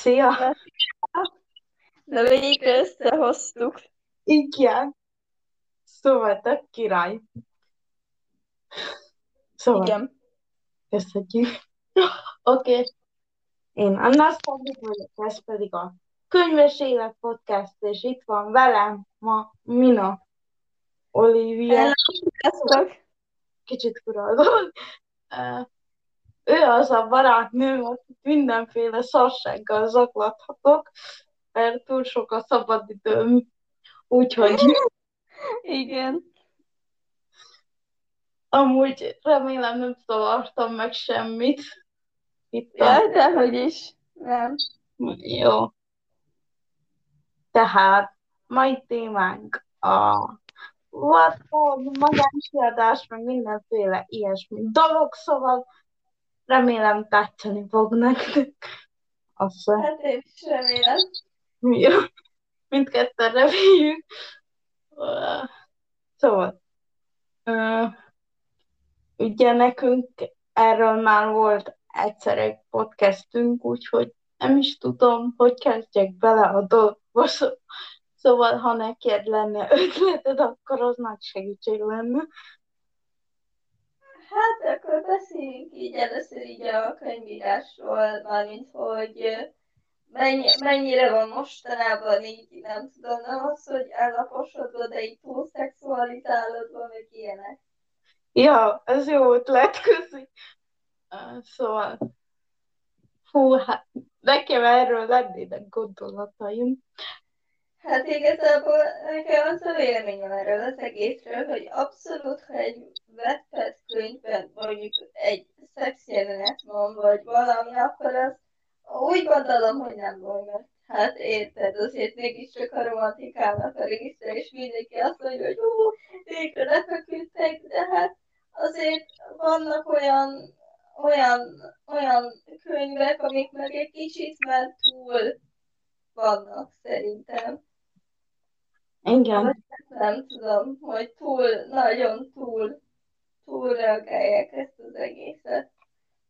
Szia! De végre összehoztuk. Igen. Szóval tök király. Szóval Igen. kezdhetjük. Oké. Okay. Én Anna Szabik vagyok, ez pedig a Könyves Élet Podcast, és itt van velem ma Mina Olivia. Sziasztok! Kicsit. Ö, Ő az a barátnőm, akit mindenféle szarsággal zaklathatok, mert túl sok a szabadidőm. Úgyhogy Igen. amúgy remélem nem szavartam meg semmit. Itt. Ja, dehogy is. Nem. Jó. Tehát mai témánk a Wattpad, magánkiadás, meg mindenféle ilyesmi dolog, szóval remélem tetszeni fog nektek. Azt se. Hát én is remélem. Jó. Mindketten reméljük. Szóval, ugye nekünk erről már volt egyszer egy podcastünk, úgyhogy nem is tudom, hogy kezdjek bele a. Szó- Szóval, ha neked lenne ötleted, akkor az nagy segítség lenne. Hát akkor beszéljünk így először így a könyvírásról, mármint hogy mennyi, mennyire van mostanában így, nem tudom, nem az, hogy ellaposodva, de így túl szexualizálódva, meg ilyenek. Ja, ez jó ötlet, köszi. Ö, Szóval, hú, hát nekem erről lennének gondolataim. Hát igazából nekem az a véleményem erről az egészről, hogy abszolút, ha egy Wattpad könyvben mondjuk egy szexjelenet van, vagy valami, akkor az úgy gondolom, hogy nem mert hát érted, azért mégiscsak a romantikának a része, és mindenki azt mondja, hogy hú, végre lefeküdtek, de hát azért vannak olyan, olyan, olyan könyvek, amik meg egy kicsit már túl vannak szerintem. Igen. Nem tudom, hogy túl, nagyon túl, túl reagálják ezt az egészet.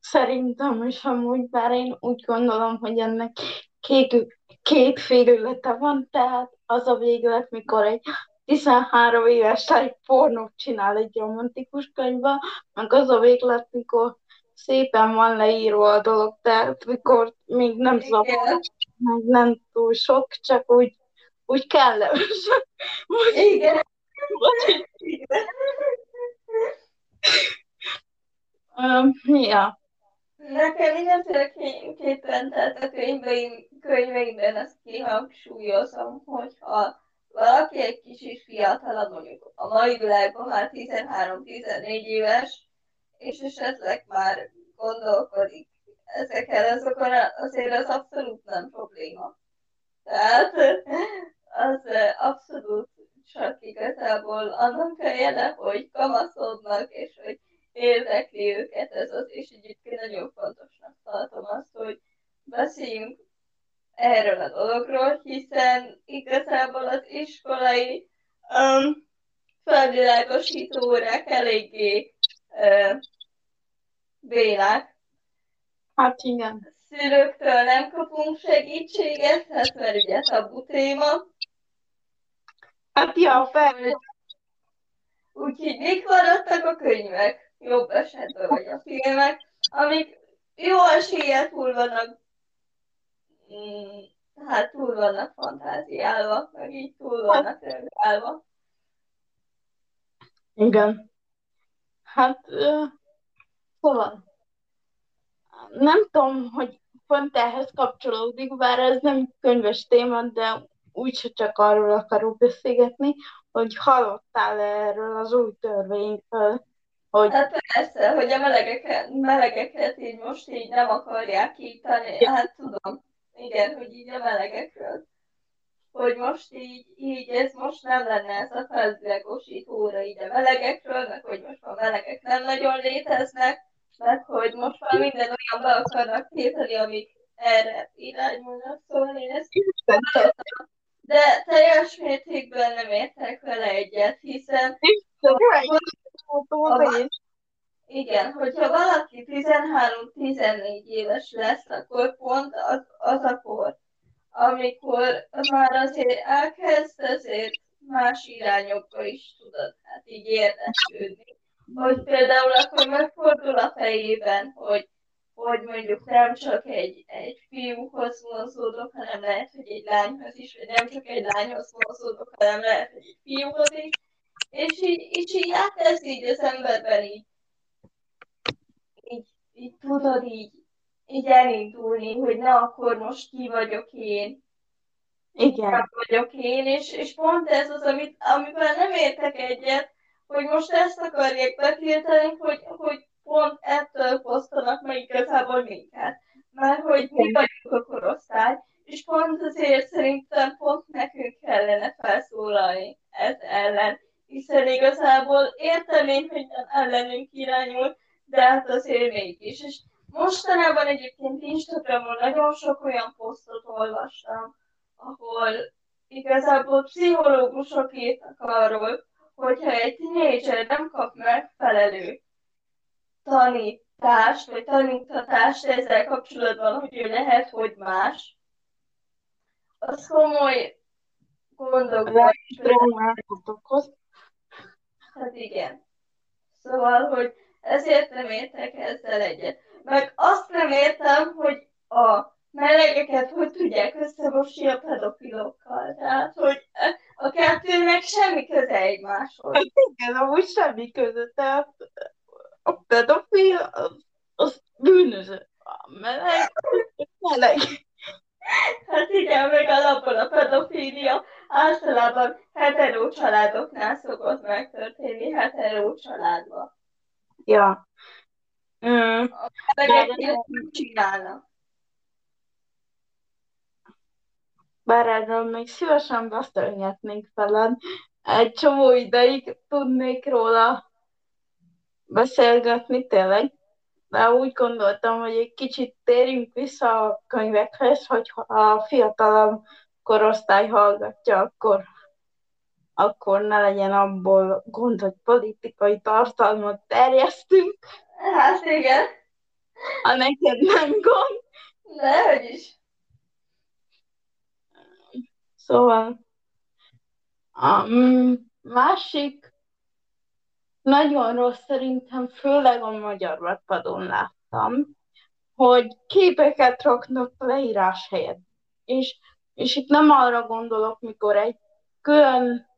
Szerintem is amúgy, bár én úgy gondolom, hogy ennek két, két félülete van, tehát az a véglet, mikor egy 13 éves lány pornót csinál egy romantikus könyvben, meg az a véglet, mikor szépen van leírva a dolog, tehát mikor még nem zavar, meg nem túl sok, csak úgy, úgy kellemes. Vagy, igen, vagy, igen. um, ja, Nekem mindenféleképpen, tehát a könyveim, könyveimben ezt kihangsúlyozom, hogyha valaki egy kicsit fiatalabb, mondjuk a mai világban már 13-14 éves, és esetleg már gondolkodik ezeken azokon, azért az abszolút nem probléma. Tehát az abszolút csak igazából annak kellene, hogy kamaszodnak, és hogy érdekli őket ez az, és egyébként nagyon fontosnak tartom azt, hogy beszéljünk erről a dologról, hiszen igazából az iskolai um, felvilágosító órák eléggé uh, bélák. hát igen. Szülőktől nem kapunk segítséget, hát mert ugye tabu téma. Hát ja, persze. Úgyhogy, mik maradtak a könyvek? Jobb esetben vagy a filmek, amik jó eséllyel túl vannak mm, hát túl vannak fantáziálva, meg így túl vannak reagálva. Igen. Hát, ö, szóval, nem tudom, hogy pont ehhez kapcsolódik, bár ez nem könyves téma, de úgyse csak arról akarok beszélgetni, hogy hallottál erről az új törvényről, hogy Hát persze, hogy a melegeket, melegeket így most így nem akarják ítani, hát tudom, igen, hogy így a melegekről. Hogy most így, így ez most nem lenne ez a felvilágosító óra így a melegekről, meg hogy most a melegek nem nagyon léteznek, meg hogy most már minden olyan be akarnak képzelni, amik erre irányulnak, szóval én ezt hallottam. De teljes mértékben nem értek vele egyet, hiszen Tudom, igen, hogyha valaki 13-14 éves lesz, akkor pont az, az a kor, amikor már azért elkezd azért más irányokba is tudod, hát így érdeklődni. Hogy például akkor megfordul a fejében, hogy, hogy mondjuk nem csak egy, egy fiúhoz vonzódok, hanem lehet, hogy egy lányhoz is, vagy nem csak egy lányhoz vonzódok, hanem lehet, hogy egy fiúhoz is. És így, és így elkezd így az emberben így, így, így tudod így, így elindulni, hogy na akkor most ki vagyok én, Igen. vagyok én, és, és pont ez az, amit, amivel nem értek egyet, hogy most ezt akarják betiltani, hogy, hogy pont ettől fosztanak meg igazából minket. Mert hogy mi vagyunk a korosztály, és pont azért szerintem pont nekünk kellene felszólalni ez ellen. Hiszen igazából értem én, hogy nem ellenünk irányul, de hát azért mégis. És mostanában egyébként Instagramon nagyon sok olyan posztot olvastam, ahol igazából pszichológusok írtak arról, hogyha egy tínédzser nem kap megfelelő tanítást, vagy tanítatást ezzel kapcsolatban, hogy ő lehet, hogy más, az komoly gondokban okoz. Hát igen. Szóval, hogy ezért nem értek ezzel egyet. Meg azt nem értem, hogy a melegeket hogy tudják összemosni a pedofilokkal. Tehát, hogy a kettőnek semmi köze egymáshoz. Hát igen, amúgy semmi köze. Tehát a pedofil az, az bűnöző. A meleg, meleg. Hát igen, meg alapból a pedofília általában hetero családoknál szokott megtörténni, hetero családban. Ja. Mm. A melegek nem csinálnak. Bár erről még szívesen beszélgetnénk veled. Egy csomó ideig tudnék róla beszélgetni tényleg, de úgy gondoltam, hogy egy kicsit térjünk vissza a könyvekhez, hogy a fiatalabb korosztály hallgatja, akkor, akkor ne legyen abból gond, hogy politikai tartalmat terjesztünk. Hát igen. Ha neked nem gond. Dehogy is. Szóval a másik nagyon rossz szerintem, főleg a magyar webpadon láttam, hogy képeket raknak leírás helyett. És, és itt nem arra gondolok, mikor egy külön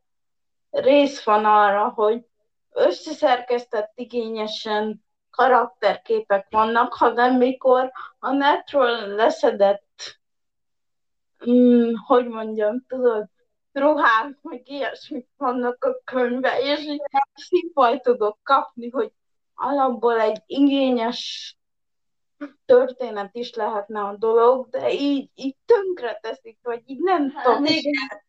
rész van arra, hogy összeszerkesztett igényesen karakterképek vannak, hanem mikor a netről leszedett mm, hogy mondjam, tudod, ruhák, meg ilyesmik vannak a könyvben, és így tudok kapni, hogy alapból egy igényes történet is lehetne a dolog, de így, így tönkre teszik, vagy így nem Hát tudom. igen.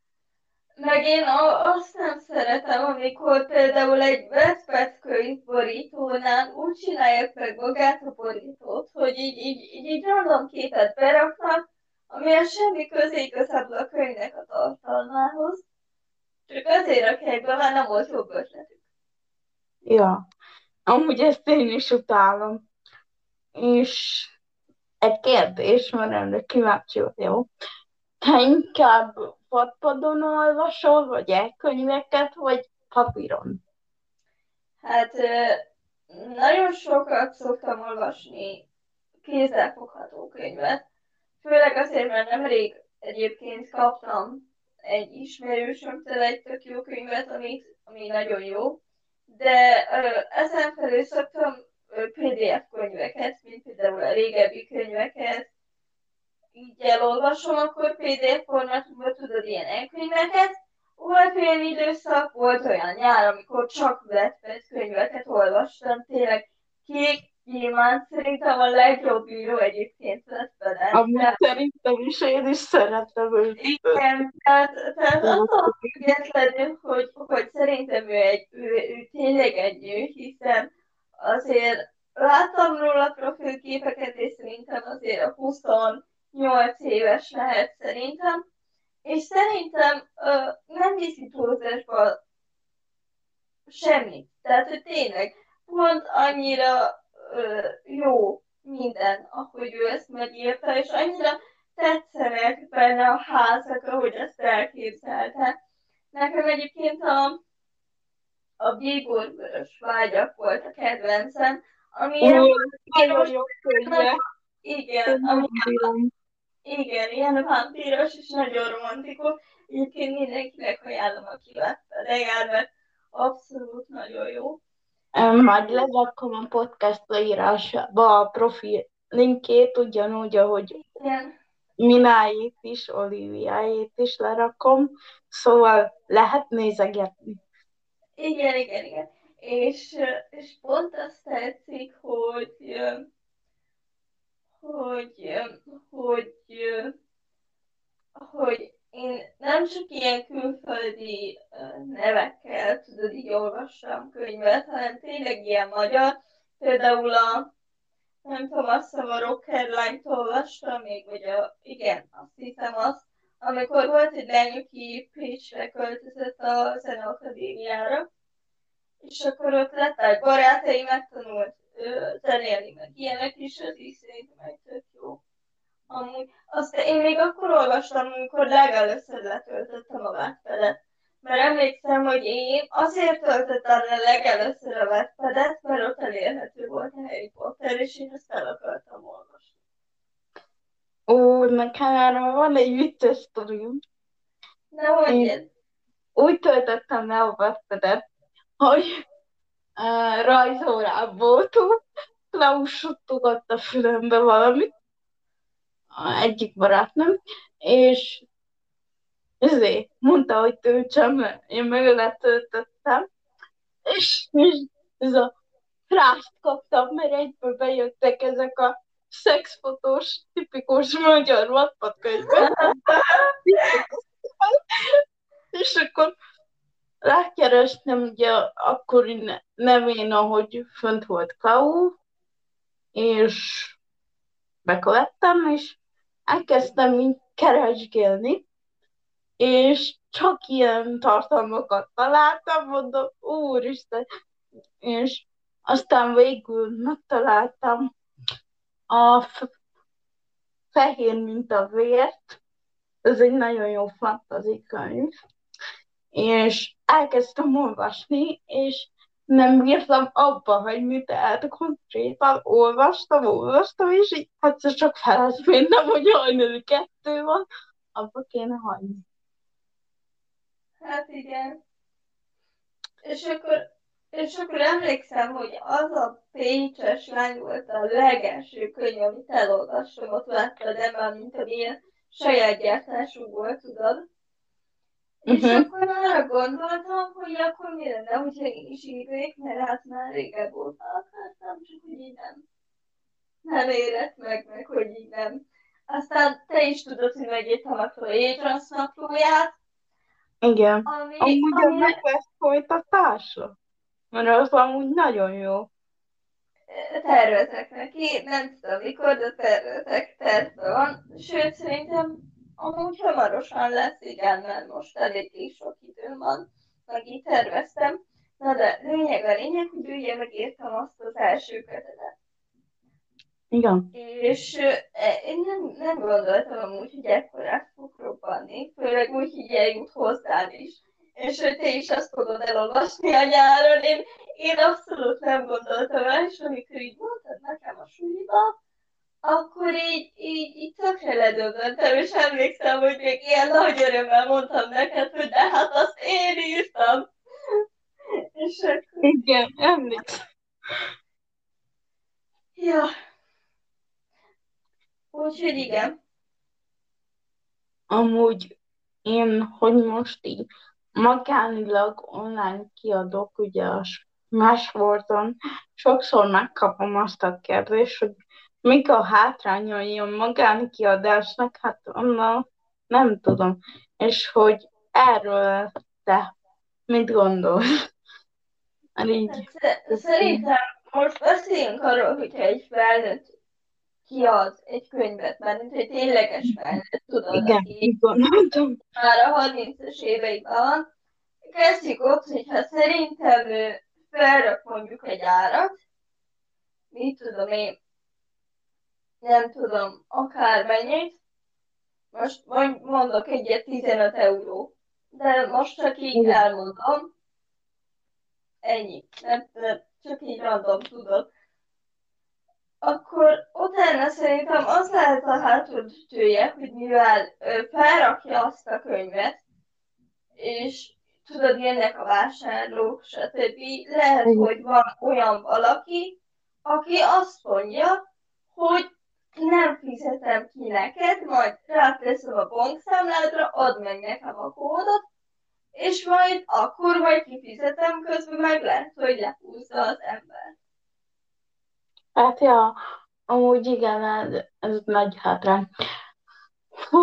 Meg én azt nem szeretem, amikor például egy Wattpad könyvborítónál úgy csinálják meg magát a borítót, hogy így, így, így, így random képet beraknak, amilyen semmi közé igazából a könyvnek a tartalmához, csak azért rakják be, mert nem volt jobb ötletük. Ja, amúgy ezt én is utálom. És egy kérdés, mert erre kíváncsi vagyok. Te inkább vadpadon olvasol, vagy elkönyveket, vagy papíron? Hát nagyon sokat szoktam olvasni kézzelfogható könyvet, főleg azért, mert nemrég egyébként kaptam egy ismerősömtől egy tök jó könyvet, ami, ami nagyon jó, de ezen felül szoktam ö, PDF könyveket, mint például a régebbi könyveket, így elolvasom, akkor PDF formátumban tudod ilyen e-könyveket. Volt olyan időszak, volt olyan nyár, amikor csak Wattpad könyveket olvastam, tényleg kék gyémánt szerintem a legjobb író egyébként Wattpaden. Amúgy szerintem is én is szeretem őt. Igen, tehát, tehát attól függetlenül, hogy, hogy szerintem ő, egy, ő, ő tényleg egy nő, hiszen azért láttam róla profilképeket, és szerintem azért a 28 éves lehet szerintem, és szerintem ö, nem viszi túlzásba semmit. Tehát, hogy tényleg pont annyira jó minden, ahogy ő ezt megírta, és annyira tetszenek benne a házak, ahogy ezt elképzelte. Nekem egyébként a, a bíborvörös vágyak volt a kedvencem, ami nagyon jó könyve. Igen, ami igen, ilyen vámpíros és nagyon romantikus. Egyébként mindenkinek ajánlom, aki vette reggel, mert abszolút nagyon jó. Majd lerakom a podcast leírásába a profil linkét, ugyanúgy, ahogy Igen. Minájét is, Oliviájét is lerakom, szóval lehet nézegetni. Igen, igen, igen. És, és pont azt tetszik, hogy hogy, hogy, hogy én nem csak ilyen külföldi nevekkel, tudod, így olvastam könyvet, hanem tényleg ilyen magyar. Például a, nem tudom, azt a Rockerline-t olvastam még, vagy a, igen, azt hiszem azt, amikor volt egy lány, aki Pécsre költözött a Zeneakadémiára, és akkor ott lett egy barátai, megtanult zenélni, meg ilyenek is, az is szerintem egy tök. Amúgy, azt én még akkor olvastam, amikor legelőször letöltöttem a Wattpadet. Mert emlékszem, hogy én azért töltöttem le legelőször a Wattpadet, mert ott elérhető volt a Harry Potter, és én ezt el akartam olvasni. Ó, nekem erről van egy vicces sztorium. Na, hogy Úgy töltöttem le a Wattpadet, hogy uh, rajzórán voltunk, Klaus suttogott a fülembe valamit, egyik barátnőm, és ezért mondta, hogy töltsem. Én meg letöltöttem, és, és ez a frászt kaptam, mert egyből bejöttek ezek a szexfotós, tipikus magyar vadpadkönyvek. és akkor rákerestem ugye akkori nevén, ahogy fönt volt Kau, és bekövettem, és elkezdtem így keresgélni, és csak ilyen tartalmakat találtam, mondom, úristen, és aztán végül megtaláltam a fehér, mint a vért, ez egy nagyon jó fantazi könyv, és elkezdtem olvasni, és nem bírtam abba hagyni, tehát konkrétan olvastam, olvastam, és így egyszer csak feleszményem, hogy hajnali kettő van, abba kéne hagyni. Hát igen. És akkor, és akkor emlékszem, hogy az a pécses lány volt a legelső könyv, amit elolvastam, ott láttad, már mint amilyen saját gyártású volt, tudod. És uh-huh. akkor arra gondoltam, hogy akkor mi lenne, hogyha én is írnék, mert hát már régebb óta akartam, csak hogy így nem, nem érett meg, meg hogy így nem. Aztán te is tudod, hogy megírtam a Troyétransz naplóját. Igen. Ami, amúgy ami... meg lesz folytatása? Mert az amúgy nagyon jó. Tervezek neki, nem tudom mikor, de tervezek, terve van. Sőt, szerintem Amúgy hamarosan lesz, igen, mert most eléggé sok idő van, meg így terveztem. Na de lényeg a lényeg, hogy ugye megírtam azt az első kötetet. Igen. És e, én nem, nem gondoltam amúgy, hogy ekkorát fog robbanni, főleg úgy, hogy eljut hozzám is. És hogy te is azt fogod elolvasni a nyáron, én, én abszolút nem gondoltam el, és amikor így mondtad nekem a suliba, akkor így, így, így tökre ledöbbentem, és emlékszem, hogy még ilyen nagy örömmel mondtam neked, hogy de hát azt én írtam. És akkor... Igen, emlékszem. Ja. Úgyhogy igen. Amúgy én, hogy most így magánilag online kiadok, ugye a Smashwords-on, sokszor megkapom azt a kérdést, hogy Mik a hátrányai a magánkiadásnak? Hát onnan nem tudom. És hogy erről te mit gondolsz? Hát, szerintem most beszéljünk arról, hogyha egy felnőtt kiad egy könyvet, mert mint egy tényleges felnőtt, tudod, Igen, aki gondoltam. már a 30-as éveiben van. Kezdjük ott, hogyha szerintem ő felrak mondjuk egy árat, mit tudom én, nem tudom, akármennyit, most mondok egyet 15 euró, de most csak így Igen. elmondom. Ennyi. Nem, nem, csak így random tudod. Akkor utána szerintem az lehet a hátulütője, hogy mivel ö, felrakja azt a könyvet, és tudod, jönnek a vásárlók, stb. Lehet, Igen. hogy van olyan valaki, aki azt mondja, hogy nem fizetem ki neked, majd ráteszem a bankszámládra, add meg nekem a kódot, és majd akkor majd kifizetem, közben meg lehet, hogy lehúzza az ember. Hát ja, amúgy igen, ez, ez nagy hátrány. Fú,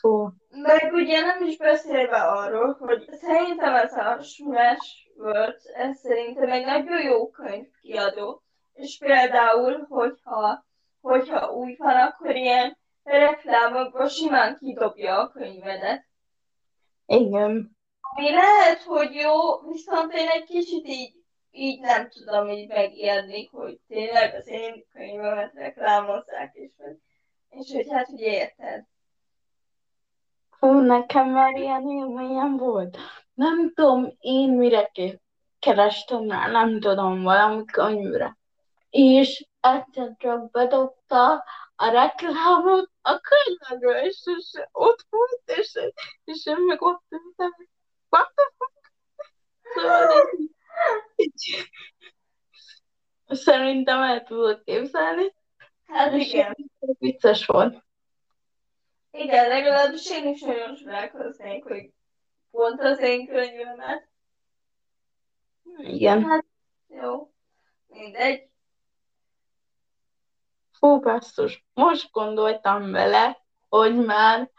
fú. Meg ugye nem is beszélve arról, hogy szerintem ez a Smash Words, ez szerintem egy nagyon jó könyvkiadó. És például, hogyha, hogyha úgy van, akkor ilyen reklámokban simán kidobja a könyvedet. Igen. Ami lehet, hogy jó, viszont én egy kicsit így, így nem tudom így megérni, hogy tényleg az én könyvemet reklámozzák, és és hogy hát, hogy érted. Fú, nekem már ilyen élményem volt. Nem tudom én mire ke- kerestem rá, nem tudom, valami könyvre. És egyszer csak bedobta a reklámot a könyvről, és, és ott volt, és, és én meg ott ültem. What the fuck? Szóval így, szerintem el tudod képzelni, Hát és igen. vicces volt. Igen, legalábbis én is nagyon csodálkoznék, hogy pont az én könyvemet. Igen. Hát, jó. Mindegy. Fú, basszus, most gondoltam vele, hogy már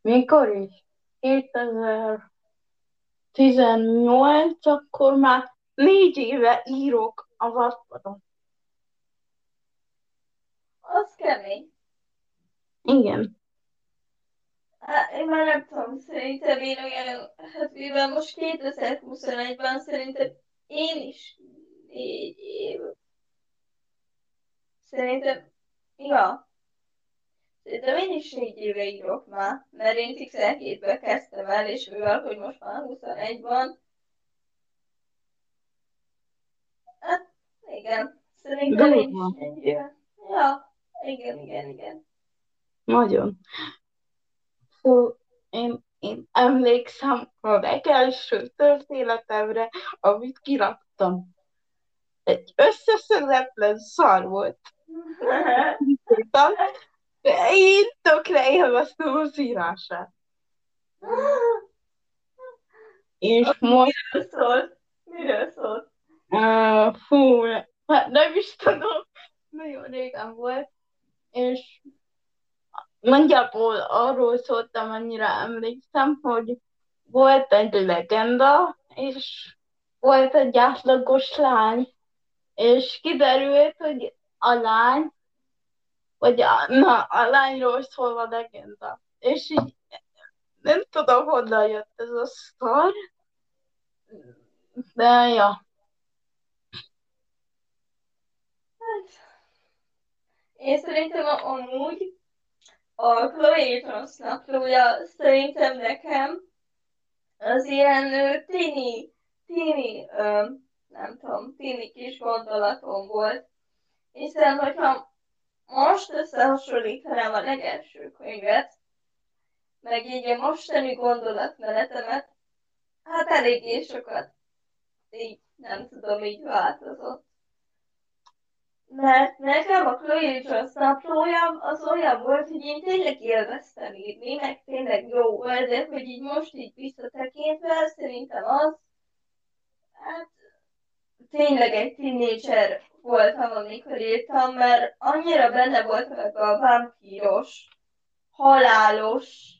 mikor is? 2018, akkor már négy éve írok a Wattpadon. Az kemény. Igen. Hát, én már nem tudom, szerintem én olyan, hát mivel most 2021-ben szerintem én is négy év. Szerintem, ja. Szerintem én is négy éve írok már, mert én 17-ben kezdtem el, és mivel, hogy most már 21 van, hát igen, szerintem én is négy éve. Ja, igen, igen, igen. Nagyon. Fú, én, én emlékszem a legelső történetemre, amit kiraktam. Egy összeszedettlen szar volt. De én tökre élveztem az írását. És most Miről szólt? Miről szólt? Uh, fú, hát nem is tudom, nagyon régen volt, és nagyjából arról szóltam, annyira emlékszem, hogy volt egy legenda, és volt egy átlagos lány, és kiderült, hogy a lány, vagy a, na, a lányról szól a legenda. És így nem tudom, honnan jött ez a sztor, de ja. Hát, én szerintem amúgy a Chloe Jones naplója szerintem nekem az ilyen tini, tini, nem tudom, tini kis gondolatom volt. Hiszen, hogyha most összehasonlítanám a legelső könyvet, meg így a mostani gondolatmenetemet, hát eléggé sokat így, nem tudom, így változott. Mert nekem a Chloe Jones naplója az olyan volt, hogy én tényleg élveztem írni, meg tényleg jó volt, de hogy így most így visszatekintve, szerintem az, hát tényleg egy tínédzser voltam, amikor írtam, mert annyira benne voltam ebbe a vámpíros, halálos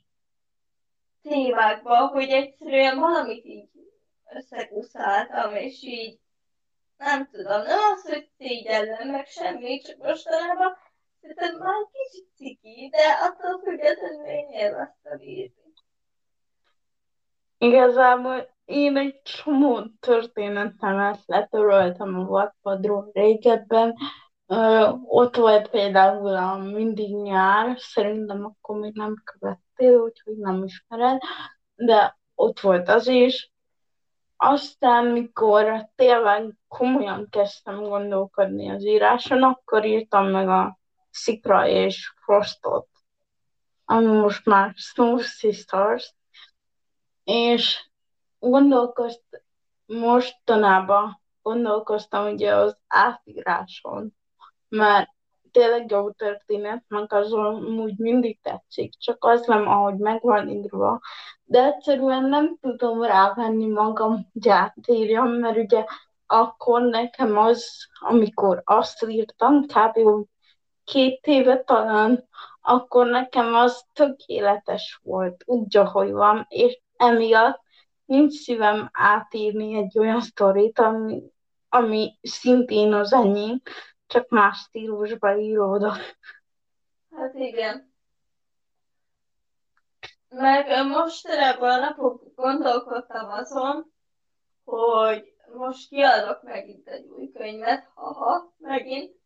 témákba, hogy egyszerűen valamit így összekuszáltam, és így nem tudom, nem az, hogy szégyellem meg semmi, csak mostanában szerintem már kicsit ciki, de attól függetlenül én élveztem írni. Igazából én egy csomó történetemet letöröltem a Wattpadról régebben, Ö, ott volt például a Mindig nyár, szerintem akkor még nem követtél, úgyhogy nem ismered, de ott volt az is. Aztán, mikor tényleg komolyan kezdtem gondolkodni az íráson, akkor írtam meg a Szikra és Frostot, ami most már Snow Sisters, és gondolkozt, mostanában gondolkoztam ugye az átíráson, mert tényleg jó történet, meg azon úgy mindig tetszik, csak az nem, ahogy meg van írva. De egyszerűen nem tudom rávenni magam, hogy átírjam, mert ugye akkor nekem az, amikor azt írtam, kb. két éve talán, akkor nekem az tökéletes volt, úgy, ahogy van, és emiatt nincs szívem átírni egy olyan sztorit, ami, ami szintén az enyém, csak más stílusba íródott. Hát igen. Meg mostanában a napok gondolkodtam azon, hogy most kiadok megint egy új könyvet, haha, megint.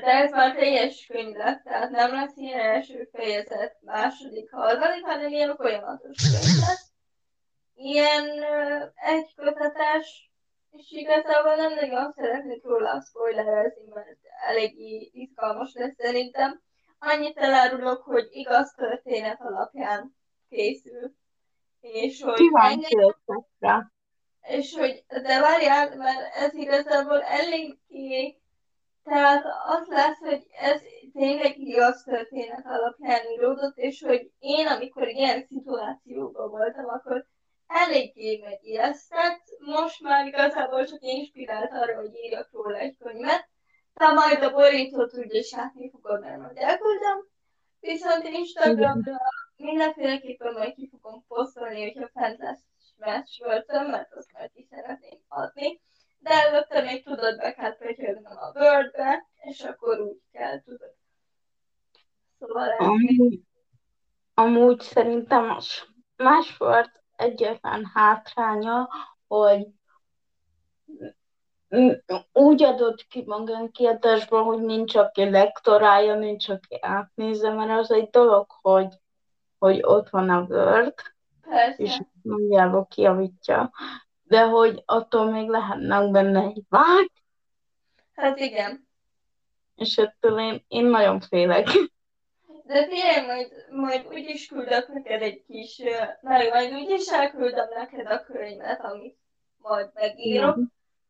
De ez már teljes könyv lett, tehát nem lesz ilyen első fejezet, második, harmadik, hanem ilyen folyamatos könyv lesz. Ilyen egy kötetes, és igazából nem nagyon szeretnék róla spoilerezni, mert eléggé izgalmas lesz szerintem. Annyit elárulok, hogy igaz történet alapján készül. És hogy Kíváncsi rá. És hogy, de várjál, mert ez igazából eléggé, tehát az lesz, hogy ez tényleg igaz történet alapján íródott, és hogy én, amikor ilyen szituációban voltam, akkor eléggé megijesztett, most már igazából csak inspirált arra, hogy írjak róla egy könyvet, de majd a borítót úgyis látni fogod, mert majd elküldöm. Viszont Instagramra mindenféleképpen majd ki fogom posztolni, hogyha fent lesz voltam, mert azt majd ki szeretném adni. De előtte még tudod, be kell pötyögnem a Wordbe, és akkor úgy kell, tudod. Szóval Amúgy, amúgy szerintem az más volt egyetlen hátránya, hogy úgy adott ki magánkiadásban, hogy nincs, aki lektorálja, nincs, aki átnézze, mert az egy dolog, hogy, hogy ott van a Word, Persze. és nagyjából kiavítja, de hogy attól még lehetnek benne egy vág, Hát igen. és ettől én, én nagyon félek. De tényleg majd, majd úgy is küldök neked egy kis, meg majd úgy is elküldöm neked a könyvet, amit majd megírok, Ja.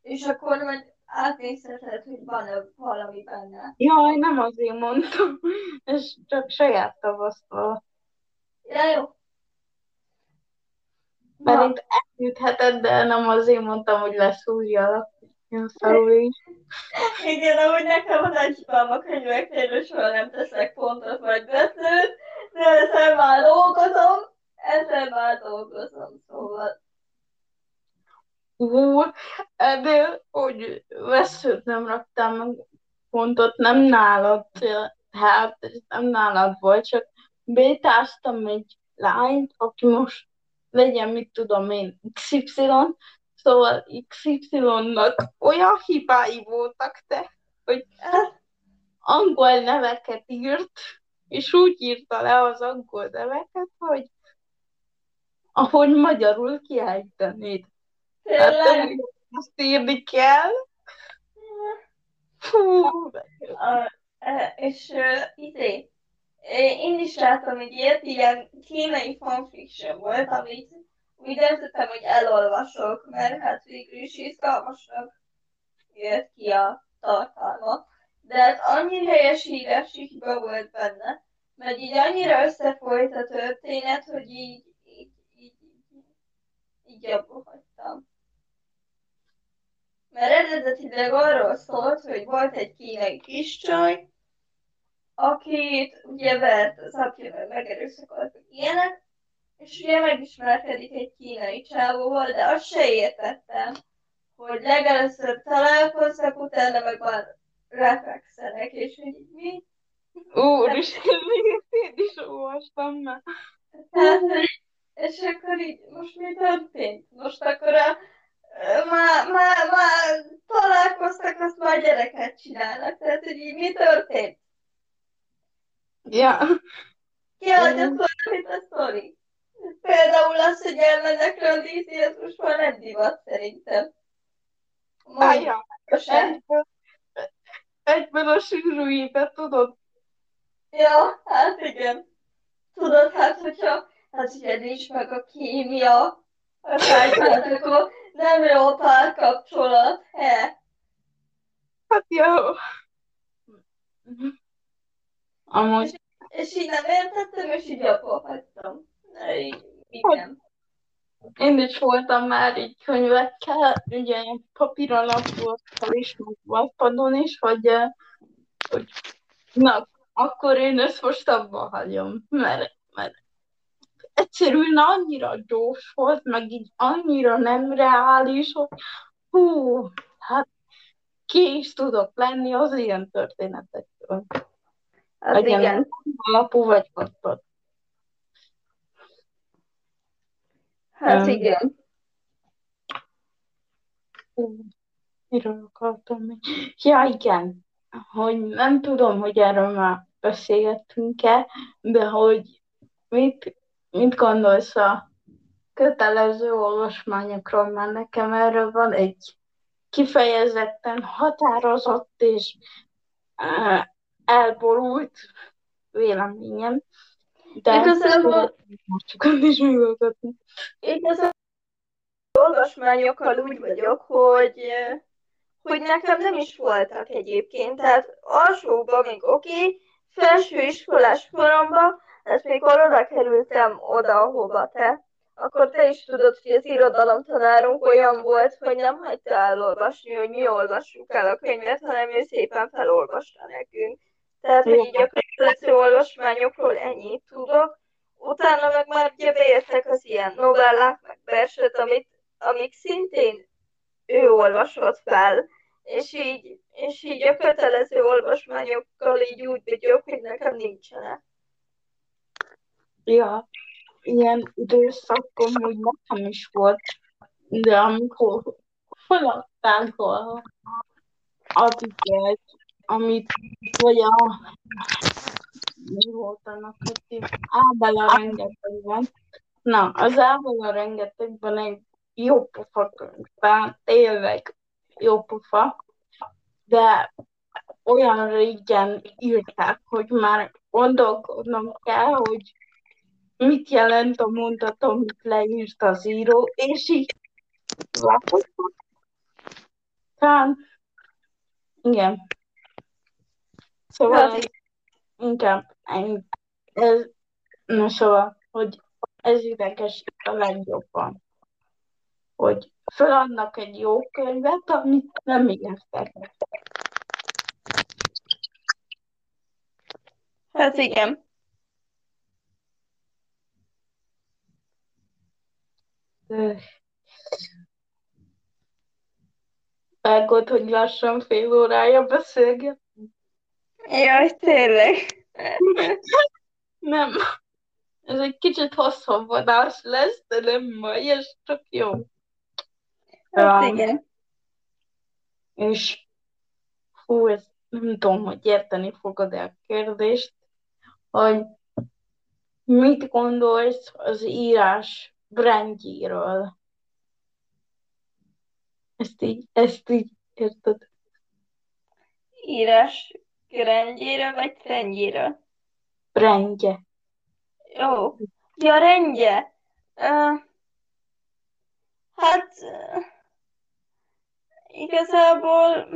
és akkor majd átnézheted, hogy van-e valami benne. Jaj, nem azért mondtam, és csak saját tavasztal. Ja, jó. Mert itt eljutheted, de nem azért mondtam, hogy lesz új alap. Ilyen is. igen, ahogy nekem az egyikben a könyveknél, soha nem teszek pontot vagy betűt, de ezzel már dolgozom, ezzel már dolgozom, szóval. Ú, de hogy veszőt nem raktál meg pontot, nem nálad, hát nem nálad volt, csak bétáztam egy lányt, aki most legyen, mit tudom én, XY, szóval XY-nak olyan hibái voltak te, hogy angol neveket írt, és úgy írta le az angol neveket, hogy ahogy magyarul. Hát Tényleg, nem azt írni kell. Fú, A, e, és uh, én is láttam egy ilyet, ilyen kínai fanfiction volt, amit úgy döntöttem, hogy elolvasok, mert hát végül is izgalmasnak jött ki a tartalma. De hát annyi helyes írási hiba volt benne, mert így annyira összefolyt a történet, hogy így, így, így, így, így abba hagytam. Mert eredetileg arról szólt, hogy volt egy kínai kis csaj, akit ugye vert az apja, meg megerőszakolt, meg ilyenek, és ugye megismerkedik egy kínai csávóval, de azt se értettem, hogy legelőször találkoztak, utána meg már reflexenek, és hogy mi? Úristen, én is olvastam már. Tehát, és akkor így, most mi történt? Most akkor a már, már, már találkoztak, azt már gyereket csinálnak. Tehát, hogy így mi történt? Ja. Kiadott valamit a sztori. Például az, hogy elmennek randízni, ez most már nem divat szerintem. Mondja, egyből, egyből a sűrűjébe, tudod? Ja, hát igen. Tudod, hát hogyha, hát ugye nincs meg a kémia, a hát akkor nem jó párkapcsolat, he? Hát jó. Amúgy... És, és így nem értettem, és így abba hagytam. Igen. Én is voltam már így könyvekkel, ugye papíralapúakkal is, meg wattpadon is, hogy, hogy na, akkor én ezt most abba hagyom, mert, mert egyszerűen annyira gyors volt, meg így annyira nem reális, hogy hú, hát ki is tudok lenni az ilyen történetekről. Hát Legyen igen. alapú vagy kattad. Hát um, igen. Miről akartam még? Ja, igen. Hogy nem tudom, hogy erről már beszélgettünk-e, de hogy mit, mit gondolsz a kötelező olvasmányokról, mert nekem erről van egy kifejezetten határozott és elborult véleményem. De igazából sokan is megoldotni. Igazából olvasmányokkal úgy vagyok, hogy hogy nekem nem is voltak egyébként. Tehát alsóban még oké, okay, felsőiskolás koromban, ezt mikor oda kerültem oda, ahova te, akkor te is tudod, hogy az irodalomtanárunk olyan volt, hogy nem hagyta elolvasni, hogy mi olvassuk el a könyvet, hanem ő szépen felolvasta nekünk. Tehát, hogy így a kötelező olvasmányokról ennyit tudok. Utána meg már ugye beértek az ilyen novellák, meg verset, amit, amik szintén ő olvasott fel, és így, és így a kötelező olvasmányokkal így úgy vagyok, hogy nekem nincsenek. Ja, ilyen időszakom hogy nekem is volt, de amikor feladtál a abiket, amit vagy a mi volt annak, hogy Ábela rengetegben. Na, az Ábela rengetegben egy jó pofa könyv, tehát tényleg jó pofa, de olyan régen írták, hogy már gondolkodnom kell, hogy mit jelent a mondat, amit leírt az író, és így. Tehát, igen. Szóval hát, inkább ez, na szóval, hogy ez ideges a legjobban. Hogy feladnak egy jó könyvet, amit nem értek. Hát igen. Vágod, hogy lassan fél órája beszélget? Jaj, tényleg. nem. Ez egy kicsit hosszabb adás lesz, de nem mai, ez csak jó. Hát um, igen. És hú, ez nem tudom, hogy érteni fogod-e a kérdést, hogy mit gondolsz az írás brandjéről? Ezt így, ezt így érted? Írás rendjére vagy trendjére? Rendje. Jó. Ja, rendje. Uh, hát uh, igazából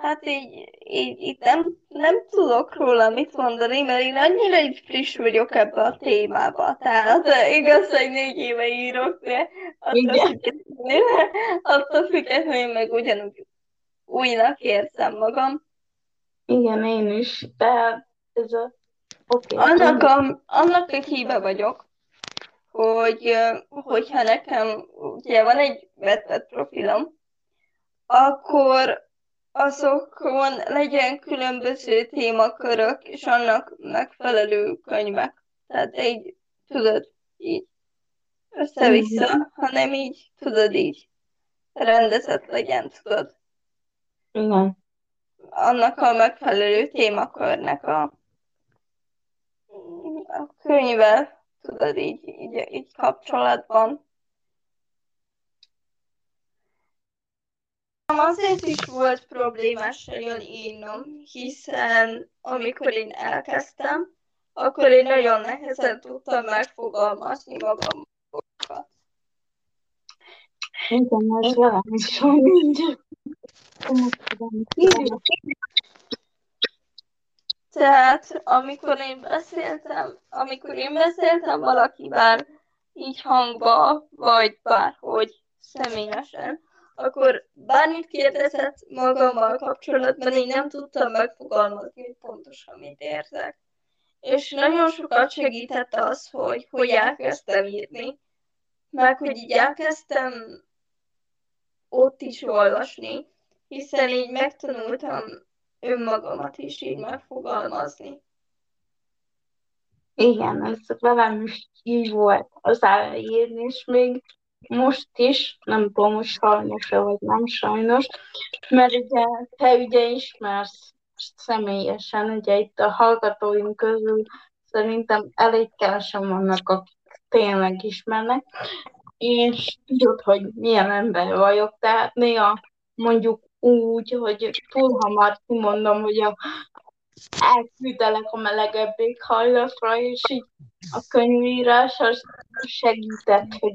Hát így, így, így nem, nem tudok róla mit mondani, mert én annyira így friss vagyok ebbe a témába. Tehát igaz, hogy négy éve írok, de attól függetlenül, attól függetlenül meg ugyanúgy újnak érzem magam. Igen, én is, de ez a... Okay. Annak, a, annak egy híve vagyok, hogy hogyha nekem ugye van egy vetett profilom, akkor azokon legyen különböző témakörök, és annak megfelelő könyvek. Tehát így, tudod, így. össze-vissza, hanem így, tudod így, rendezett legyen, tudod. Igen. Annak a megfelelő témakörnek a, a könyvvel, tudod, így, így, így kapcsolatban. Azért is volt problémás nagyon írnom, hiszen amikor én elkezdtem, akkor én nagyon nehezen tudtam megfogalmazni magam. Igen, ez velem is van így. Tehát amikor én beszéltem, amikor én beszéltem valakivel így hangba, vagy bárhogy személyesen, akkor bármit kérdezett magammal kapcsolatban, én nem tudtam megfogalmazni, hogy pontosan mit érzek. És nagyon sokat segített az, hogy, hogy elkezdtem írni, meg hogy így elkezdtem ott is olvasni, hiszen így megtanultam önmagamat is így megfogalmazni. Igen, ez velem is így volt az elején, és még most is, nem tudom, hogy sajnos vagy nem sajnos, mert ugye te ugye ismersz személyesen, ugye itt a hallgatóink közül szerintem elég kevesen vannak, akik tényleg ismernek, és tudod, hogy milyen ember vagyok, tehát néha mondjuk úgy, hogy túl hamar kimondom, hogy a, elküldelek a melegebb éghajlatra, és így a könyvírás az segített, hogy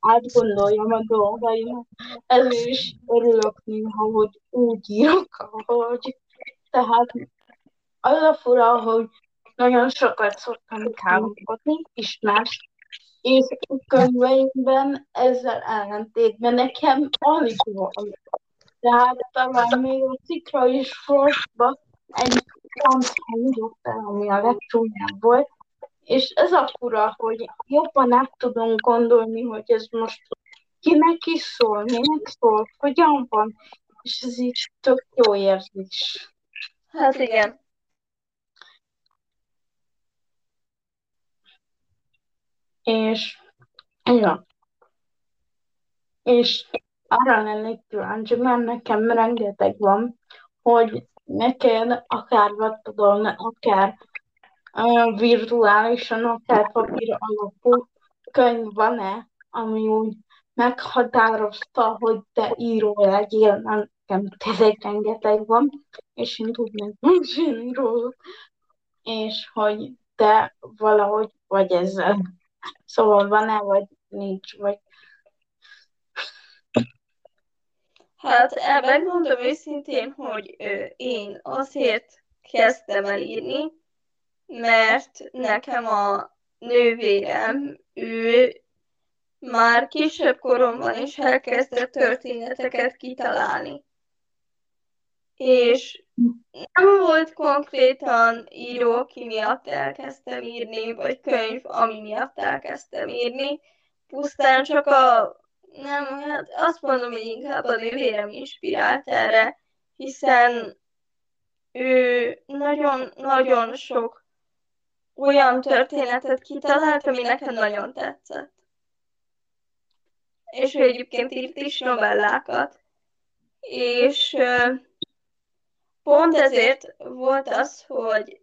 átgondoljam a dolgaimat. Ezért is örülök néha, hogy úgy írok, ahogy. Tehát az a fura, hogy nagyon sokat szoktam támogatni, ismersz, és a könyveimben ezzel ellentétben nekem alig van. Tehát talán még a cikra is sorba egy pont húzott el, ami a legcsúnyább volt, és ez a fura, hogy jobban át tudom gondolni, hogy ez most kinek is szól, minek szól, hogyan van, és ez így tök jó érzés. Hát igen. És, ja. És arra lennék kíváncsi, mert nekem rengeteg van, hogy neked akár webtudon, akár uh, virtuálisan, akár papír alapú könyv van-e, ami úgy meghatározta, hogy te író legyél, nekem tényleg rengeteg van, és én tudnék mesélni róluk, és hogy te valahogy vagy ezzel. Szóval van-e, vagy nincs, vagy Hát megmondom őszintén, hogy én azért kezdtem el írni, mert nekem a nővérem, ő már kisebb koromban is elkezdett történeteket kitalálni. És nem volt konkrétan író, aki miatt elkezdtem írni, vagy könyv, ami miatt elkezdtem írni, pusztán csak a nem, hát azt mondom, hogy inkább a nővérem inspirált erre, hiszen ő nagyon-nagyon sok olyan történetet kitalált, ami nekem nagyon tetszett. És ő egyébként írt is novellákat. És pont ezért volt az, hogy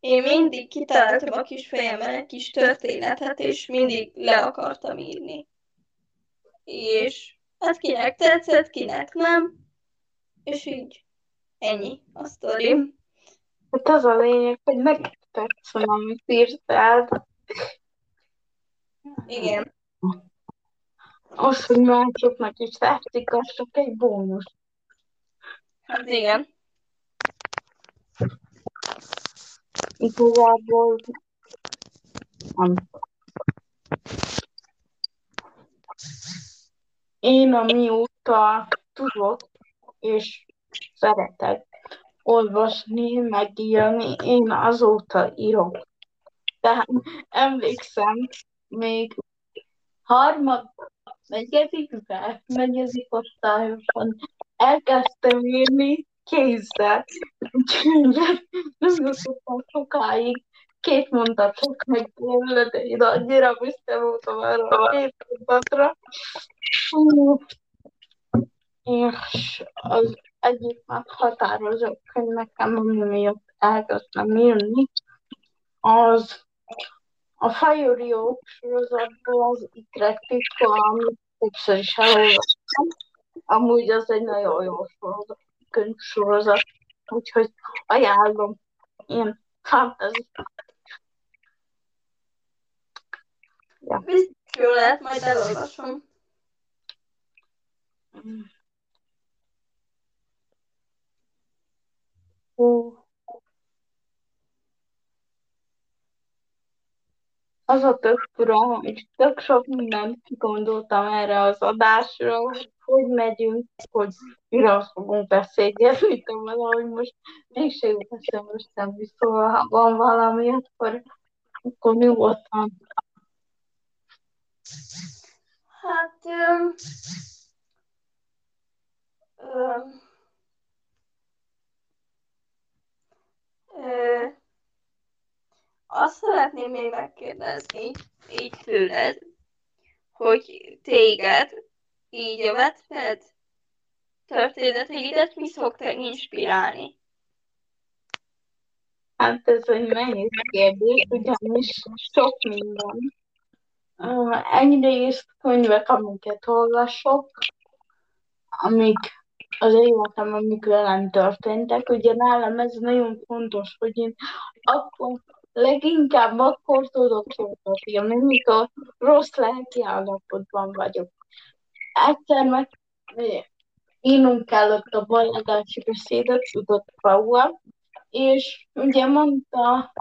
én mindig kitaláltam a kis fejemben egy kis történetet, és mindig le akartam írni és hát kinek tetszett, kinek nem, és így ennyi a sztori. Hát az a lényeg, hogy neked tetszön, amit írtál. Igen. Az, hogy másoknak is tetszik, az csak egy bónusz. Hát igen. Igazából nem Én amióta tudok, és szeretek olvasni, megírni, én azóta írok. Tehát emlékszem, még harmad, negyedikbe, negyedik osztályosan elkezdtem írni kézzel. Úgyhogy nem jutottam sokáig, két mondatot meg de én annyira büszke voltam arra a két mondatra. És az egyik meghatározó könyv nekem, ami miatt elkezdtem írni, az a Fajuriók sorozatból az ikrek titka, amit többször is elolvastam. Amúgy az egy nagyon jó sorozat, könyvsorozat, úgyhogy ajánlom. Ilyen fantasy. Ja. Jó lehet, majd elolvasom. Az a tök fura, hogy tök sok mindent gondoltam erre az adásra, hogy megyünk, hogy miről fogunk beszélgetni, de valahogy most mégsem veszem össze, szóval ha van valami, akkor, akkor nyugodtan. Hát, um, um, uh, azt szeretném még megkérdezni így tőled, hogy téged így a Wattpad történeteidet mi szokta inspirálni? Hát ez egy nehéz kérdés, ugyanis sok minden. Egyrészt könyvek, amiket olvasok, amik az életem, amik velem történtek. Ugye nálam ez nagyon fontos, hogy én akkor leginkább akkor tudok jókat írni, mikor rossz lelki állapotban vagyok. Egyszer meg írnunk kellett a ballagási beszédet, tudott Paua, és ugye mondta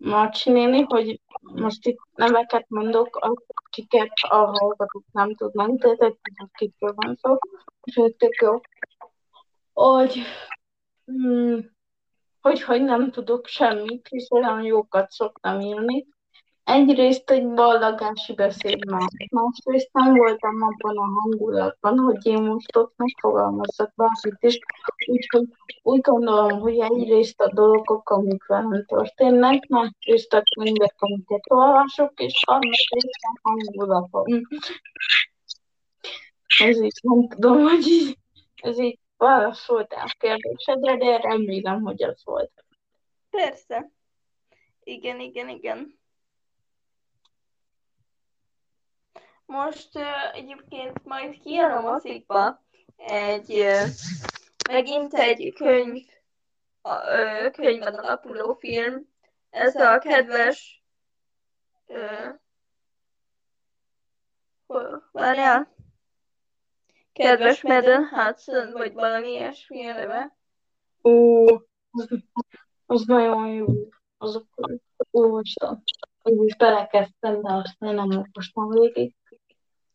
Marci néni, hogy most itt neveket mondok, akiket a hallgatók nem tudnak, de tudjuk, kikről van szó, és tök jó, hogy hmm, hogy, hogy nem tudok semmit, és olyan jókat szoktam írni. Egyrészt egy ballagási beszéd már, másrészt nem voltam abban a hangulatban, hogy én most ott megfogalmazzak bármit is, úgyhogy úgy gondolom, hogy egyrészt a dolgok, amik velem történnek, másrészt a könyvek, amiket olvasok, és harmadrészt a hangulatom. Ez is nem tudom, hogy így, ez így válaszoltál a kérdésedre, de remélem, hogy az volt. Persze. Igen, igen, igen. Most uh, egyébként majd kijön a mozikba egy, uh, megint egy könyv, a, uh, könyvben alapuló film. Ez a kedves uh, várjál, kedves Madden Hudson, vagy valami ilyesmi a neve. Ó, az, az nagyon jó. Azokat olvastam. Úgy is belekezdtem, de aztán nem olvastam végig.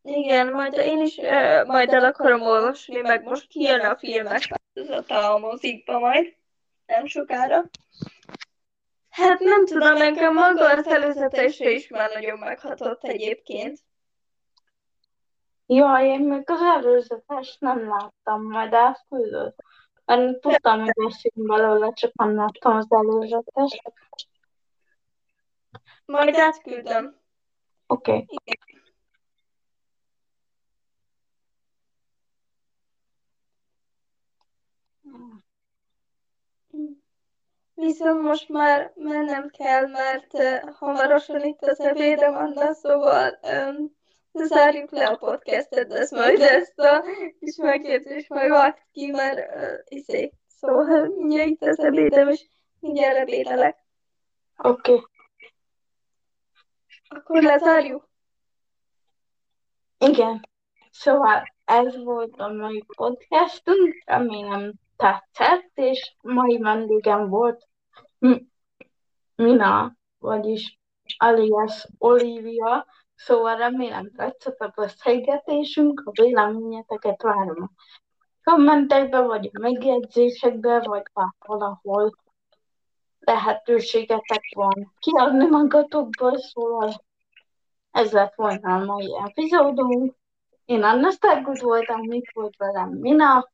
Igen, majd én is uh, majd el akarom olvasni, meg most kijön a filmek változata a mozikba majd, nem sokára. Hát nem tudom, engem maga az előzetese is már nagyon meghatott egyébként. Jaj, én még az előzetes nem láttam, majd elküldöd. Mert tudtam, hogy beszélünk belőle, csak nem láttam az előzetes. Majd átküldöm. Oké. Okay. Viszont most már mennem kell, mert hamarosan itt az ebédem van, szóval um, zárjuk le a podcastet, ez majd ezt a kis megjegyzést majd vágd ki, mert uh, izé, szóval mindjárt itt az ebédem, és mindjárt ebédelek. Oké. Okay. Akkor lezárjuk? Igen. Szóval ez volt a mai podcastunk, remélem tetszett, és mai vendégem volt Mina, vagyis alias Olivia, Szóval remélem tetszett a beszélgetésünk, a véleményeteket várom a kommentekbe, vagy a megjegyzésekbe, vagy valahol lehetőségetek van kiadni magatokból, szóval ez lett volna a mai epizódunk. Én Anna Stargut voltam, mit volt velem Mina.